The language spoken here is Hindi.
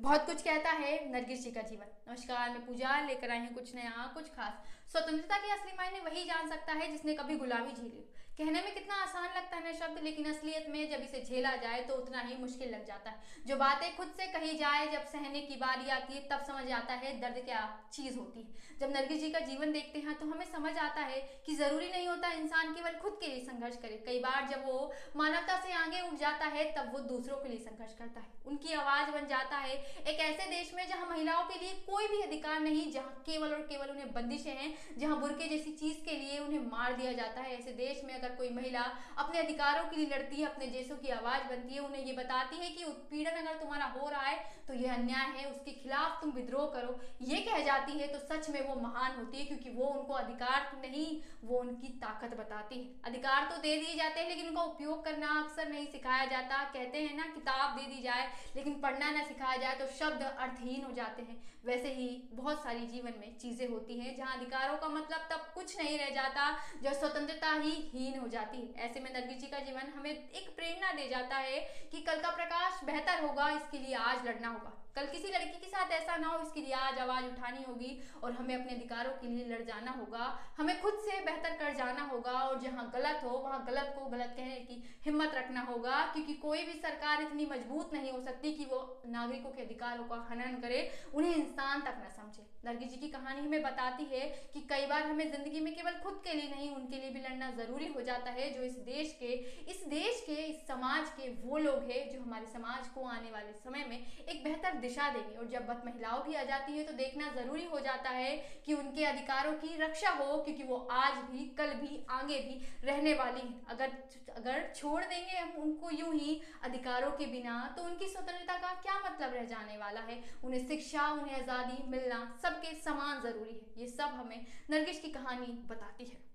बहुत कुछ कहता है नरगिस जी का जीवन। नमस्कार, मैं पूजा, लेकर आई हूँ कुछ नया, कुछ खास। स्वतंत्रता के असली मायने वही जान सकता है जिसने कभी गुलामी झेली। कहने में कितना आसान लगता है ना शब्द, लेकिन असलियत में जब इसे झेला जाए तो उतना ही मुश्किल लग जाता है। जो बातें खुद से कही जाए, जब सहने की बारी आती है, तब समझ आता है दर्द क्या चीज़ होती है। जब नरगिस जी का जीवन देखते हैं तो हमें समझ आता है कि ज़रूरी नहीं होता इंसान केवल खुद के लिए संघर्ष करे। कई बार जब वो मानवता से आगे उठ जाता है, तब वो दूसरों के लिए संघर्ष करता है। उनकी आवाज़ बन जाता है एक ऐसे देश में जहाँ महिलाओं के लिए कोई भी अधिकार नहीं, जहाँ केवल और केवल उन्हें बंदिशें हैं, जहाँ बुरके जैसी चीज़ के लिए उन्हें मार दिया जाता है। ऐसे देश में अगर कोई महिला अपने अधिकारों के लिए लड़ती है, अपने देशों की आवाज़ बनती है, उन्हें ये बताती है कि उत्पीड़न अगर तुम्हारा हो रहा है तो यह अन्याय है, उसके खिलाफ तुम विद्रोह करो। ये कह जाती है तो सच में वो महान होती है, क्योंकि वो उनको अधिकार नहीं, वो उनकी ताकत बताती है। अधिकार तो दे दिए जाते हैं, लेकिन उनका उपयोग करना अक्सर नहीं सिखाया जाता। कहते हैं ना, किताब दे दी जाए, लेकिन पढ़ना ना सिखाया जाए तो शब्द अर्थहीन हो जाते हैं। वैसे ही बहुत सारी जीवन में चीज़ें होती हैं, जहाँ अधिकारों का मतलब तब कुछ नहीं रह जाता, जब स्वतंत्रता ही हीन हो जाती। ऐसे में नरगिस जी का जीवन हमें एक प्रेरणा दे जाता है कि कल का प्रकाश बेहतर होगा, इसके लिए आज लड़ना होगा। कल किसी लड़की के साथ ऐसा ना हो, इसके लिए आज आवाज़ उठानी होगी और हमें अपने अधिकारों के लिए लड़ जाना होगा। हमें खुद से बेहतर कर जाना होगा और जहाँ गलत हो, वहाँ गलत को गलत कहने की हिम्मत रखना होगा, क्योंकि कोई भी सरकार इतनी मज़बूत नहीं हो सकती कि वो नागरिकों के अधिकारों का हनन करे, उन्हें इंसान तक न समझे। नरगिस जी की कहानी हमें बताती है कि कई बार हमें ज़िंदगी में केवल खुद के लिए नहीं, उनके लिए भी लड़ना ज़रूरी हो जाता है, जो इस देश के, इस देश के, इस समाज के वो लोग हैं जो हमारे समाज को आने वाले समय में एक बेहतर दिशा देंगे। और जब बात महिलाओं की आ जाती है तो देखना ज़रूरी हो जाता है कि उनके अधिकारों की रक्षा हो, क्योंकि वो आज भी, कल भी, आगे भी रहने वाली हैं। अगर अगर छोड़ देंगे हम उनको यूँ ही अधिकारों के बिना तो उनकी स्वतंत्रता का क्या मतलब रह जाने वाला है? उन्हें शिक्षा, उन्हें आज़ादी मिलना सबके समान ज़रूरी है। ये सब हमें नरगिस की कहानी बताती है।